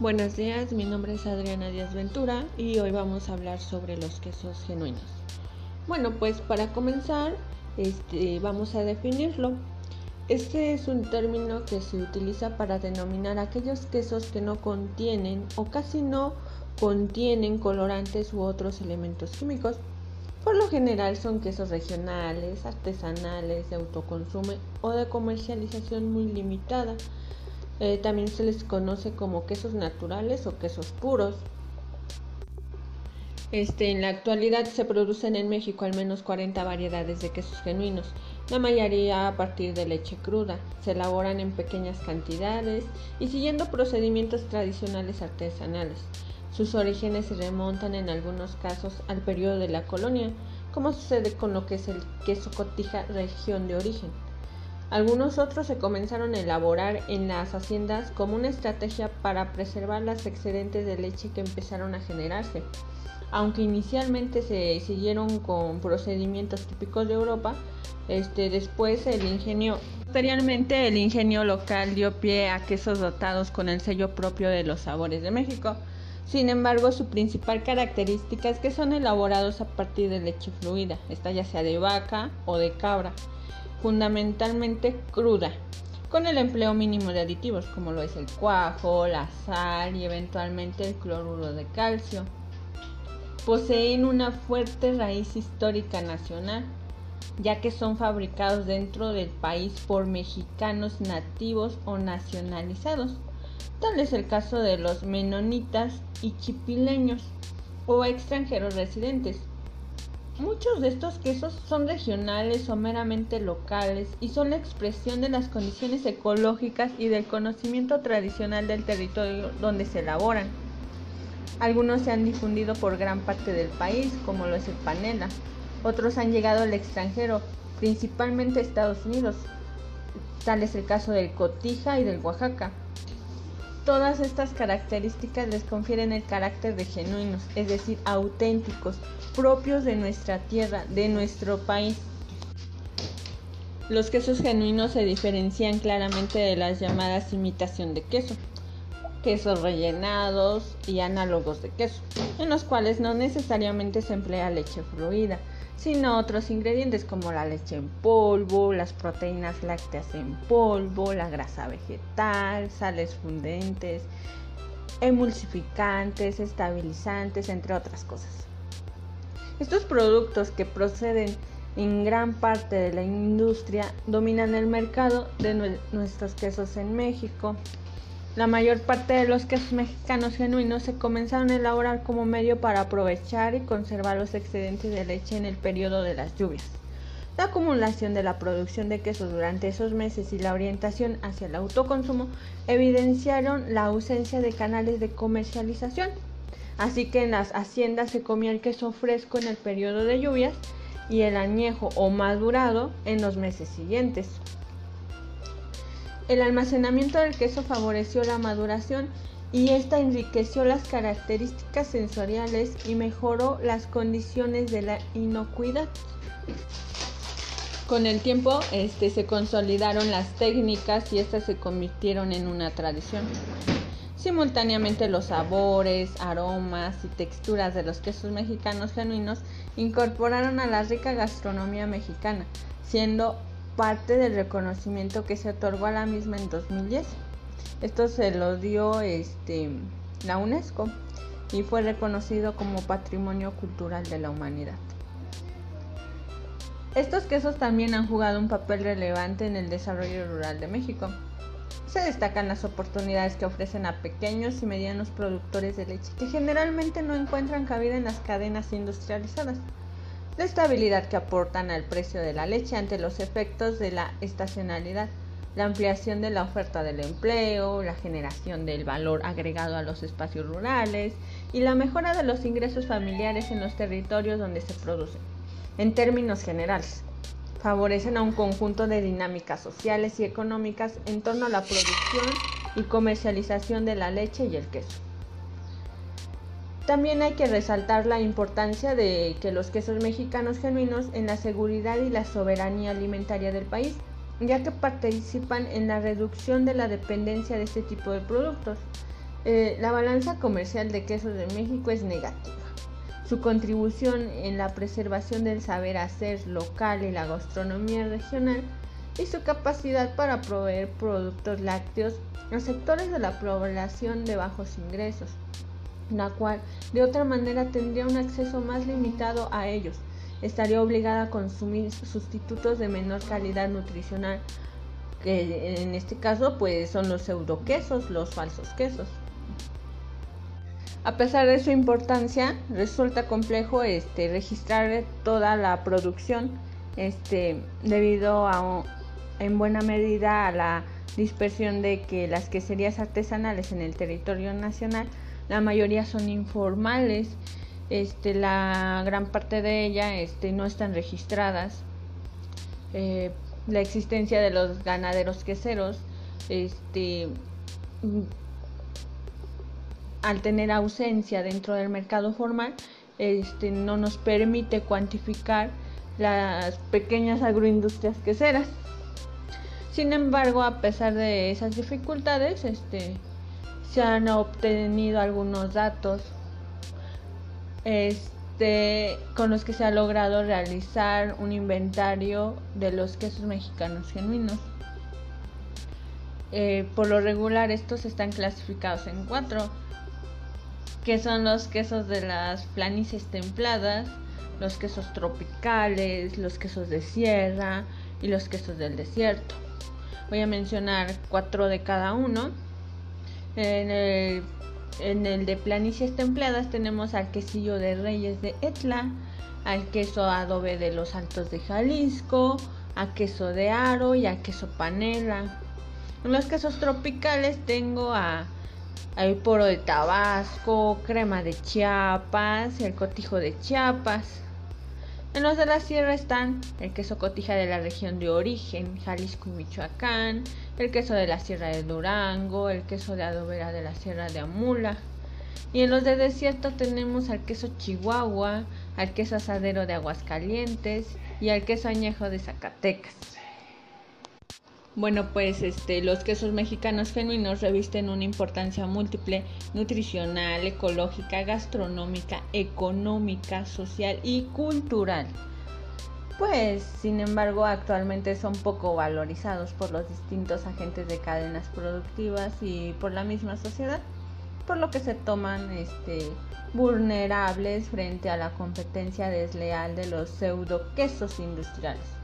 Buenos días, mi nombre es Adriana Díaz Ventura y hoy vamos a hablar sobre los quesos genuinos. Bueno, pues para comenzar, este, vamos a definirlo. Este es un término que se utiliza para denominar aquellos quesos que no contienen o casi no contienen colorantes u otros elementos químicos. Por lo general son quesos regionales, artesanales, de autoconsumo o de comercialización muy limitada eh, también se les conoce como quesos naturales o quesos puros. Este, en la actualidad se producen en México al menos 40 variedades de quesos genuinos, la mayoría a partir de leche cruda. Se elaboran en pequeñas cantidades y siguiendo procedimientos tradicionales artesanales. Sus orígenes se remontan en algunos casos al periodo de la colonia, como sucede con lo que es el queso cotija región de origen. Algunos otros se comenzaron a elaborar en las haciendas como una estrategia para preservar las excedentes de leche que empezaron a generarse. Aunque inicialmente se siguieron con procedimientos típicos de Europa, este, después el ingenio, posteriormente el ingenio local dio pie a quesos dotados con el sello propio de los sabores de México. Sin embargo, su principal característica es que son elaborados a partir de leche fluida, esta ya sea de vaca o de cabra fundamentalmente cruda, con el empleo mínimo de aditivos como lo es el cuajo, la sal y eventualmente el cloruro de calcio. Poseen una fuerte raíz histórica nacional, ya que son fabricados dentro del país por mexicanos nativos o nacionalizados. Tal es el caso de los menonitas y chipileños o extranjeros residentes, Muchos de estos quesos son regionales o meramente locales y son la expresión de las condiciones ecológicas y del conocimiento tradicional del territorio donde se elaboran. Algunos se han difundido por gran parte del país, como lo es el panela. Otros han llegado al extranjero, principalmente a Estados Unidos. Tal es el caso del cotija y del Oaxaca. Todas estas características les confieren el carácter de genuinos, es decir, auténticos, propios de nuestra tierra, de nuestro país. Los quesos genuinos se diferencian claramente de las llamadas imitación de queso, quesos rellenados y análogos de queso, en los cuales no necesariamente se emplea leche fluida, sino otros ingredientes como la leche en polvo, las proteínas lácteas en polvo, la grasa vegetal, sales fundentes, emulsificantes, estabilizantes, entre otras cosas. Estos productos que proceden en gran parte de la industria dominan el mercado de nuestros quesos en México, la mayor parte de los quesos mexicanos genuinos se comenzaron a elaborar como medio para aprovechar y conservar los excedentes de leche en el periodo de las lluvias. La acumulación de la producción de quesos durante esos meses y la orientación hacia el autoconsumo evidenciaron la ausencia de canales de comercialización. Así que en las haciendas se comía el queso fresco en el periodo de lluvias y el añejo o madurado en los meses siguientes. El almacenamiento del queso favoreció la maduración y esta enriqueció las características sensoriales y mejoró las condiciones de la inocuidad. Con el tiempo este, se consolidaron las técnicas y estas se convirtieron en una tradición. Simultáneamente los sabores, aromas y texturas de los quesos mexicanos genuinos incorporaron a la rica gastronomía mexicana, siendo parte del reconocimiento que se otorgó a la misma en 2010. Esto se lo dio este, la UNESCO y fue reconocido como Patrimonio Cultural de la Humanidad. Estos quesos también han jugado un papel relevante en el desarrollo rural de México. Se destacan las oportunidades que ofrecen a pequeños y medianos productores de leche que generalmente no encuentran cabida en las cadenas industrializadas la estabilidad que aportan al precio de la leche ante los efectos de la estacionalidad, la ampliación de la oferta del empleo, la generación del valor agregado a los espacios rurales y la mejora de los ingresos familiares en los territorios donde se producen. En términos generales, favorecen a un conjunto de dinámicas sociales y económicas en torno a la producción y comercialización de la leche y el queso. También hay que resaltar la importancia de que los quesos mexicanos genuinos en la seguridad y la soberanía alimentaria del país, ya que participan en la reducción de la dependencia de este tipo de productos. Eh, la balanza comercial de quesos de México es negativa. Su contribución en la preservación del saber hacer local y la gastronomía regional y su capacidad para proveer productos lácteos a sectores de la población de bajos ingresos, la cual de otra manera tendría un acceso más limitado a ellos. Estaría obligada a consumir sustitutos de menor calidad nutricional, que en este caso pues son los pseudoquesos, los falsos quesos. A pesar de su importancia, resulta complejo este, registrar toda la producción este, debido a, en buena medida a la dispersión de que las queserías artesanales en el territorio nacional, la mayoría son informales, este, la gran parte de ellas este, no están registradas. Eh, la existencia de los ganaderos queseros este, al tener ausencia dentro del mercado formal, este, no nos permite cuantificar las pequeñas agroindustrias queseras. Sin embargo, a pesar de esas dificultades, este, se han obtenido algunos datos este, con los que se ha logrado realizar un inventario de los quesos mexicanos genuinos. Eh, por lo regular estos están clasificados en cuatro que son los quesos de las planicies templadas, los quesos tropicales, los quesos de sierra y los quesos del desierto. Voy a mencionar cuatro de cada uno. En el, de planicies templadas tenemos al quesillo de Reyes de Etla, al queso adobe de los Altos de Jalisco, a queso de Aro y a queso panela. En los quesos tropicales tengo a hay poro de Tabasco, crema de Chiapas, el cotijo de Chiapas. En los de la sierra están el queso cotija de la región de origen, Jalisco y Michoacán, el queso de la sierra de Durango, el queso de adobera de la sierra de Amula. Y en los de desierto tenemos al queso Chihuahua, al queso asadero de Aguascalientes y al queso añejo de Zacatecas. Bueno, pues este, los quesos mexicanos genuinos revisten una importancia múltiple, nutricional, ecológica, gastronómica, económica, social y cultural. Pues, sin embargo, actualmente son poco valorizados por los distintos agentes de cadenas productivas y por la misma sociedad, por lo que se toman este, vulnerables frente a la competencia desleal de los pseudo quesos industriales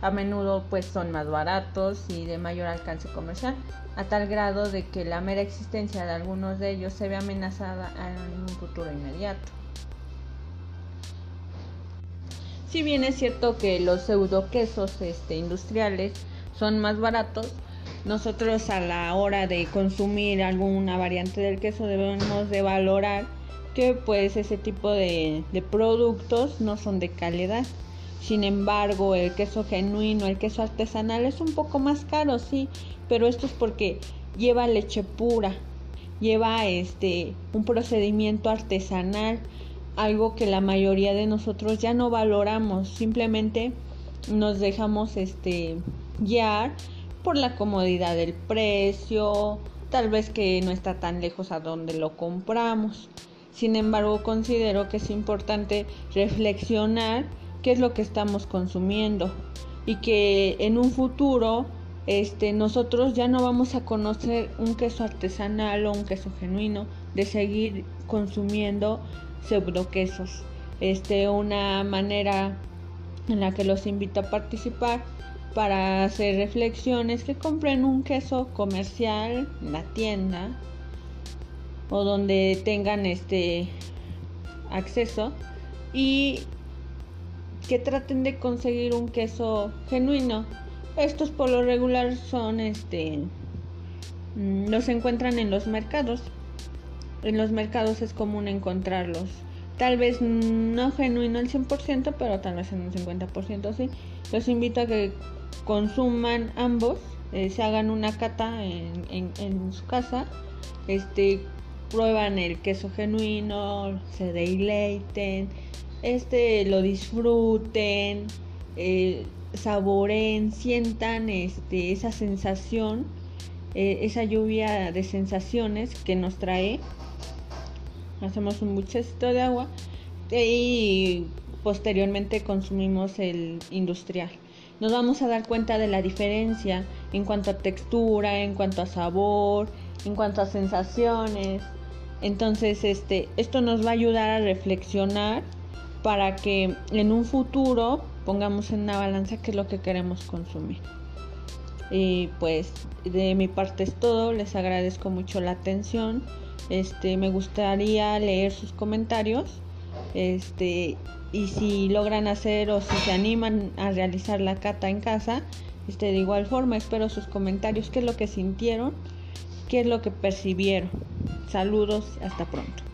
a menudo pues son más baratos y de mayor alcance comercial, a tal grado de que la mera existencia de algunos de ellos se ve amenazada en un futuro inmediato. Si bien es cierto que los pseudo quesos este, industriales son más baratos, nosotros a la hora de consumir alguna variante del queso debemos de valorar que pues ese tipo de productos no son de calidad sin embargo, el queso genuino, el queso artesanal es un poco más caro, sí, pero esto es porque lleva leche pura, lleva este un procedimiento artesanal, algo que la mayoría de nosotros ya no valoramos, simplemente nos dejamos este guiar por la comodidad del precio, tal vez que no está tan lejos a donde lo compramos. Sin embargo, considero que es importante reflexionar qué es lo que estamos consumiendo y que en un futuro este, nosotros ya no vamos a conocer un queso artesanal o un queso genuino de seguir consumiendo pseudo quesos. Este, una manera en la que los invito a participar para hacer reflexiones que compren un queso comercial en la tienda o donde tengan este acceso y que traten de conseguir un queso genuino. Estos por lo regular son este mm, los encuentran en los mercados. En los mercados es común encontrarlos. Tal vez no genuino al 100%, pero tal vez en un 50% sí. Los invito a que consuman ambos, eh, se hagan una cata en, en, su casa, este, prueban el queso genuino, se deleiten, este lo disfruten, eh, saboren, sientan este, esa sensación eh, esa lluvia de sensaciones que nos trae. Hacemos un buchecito de agua y posteriormente consumimos el industrial. Nos vamos a dar cuenta de la diferencia en cuanto a textura, en cuanto a sabor, en cuanto a sensaciones. Entonces, este, esto nos va a ayudar a reflexionar para que en un futuro pongamos en una balanza qué es lo que queremos consumir. Y pues de mi parte es todo, les agradezco mucho la atención. Este, me gustaría leer sus comentarios. Este, y si logran hacer o si se animan a realizar la cata en casa, este, de igual forma espero sus comentarios, qué es lo que sintieron, qué es lo que percibieron. Saludos, hasta pronto.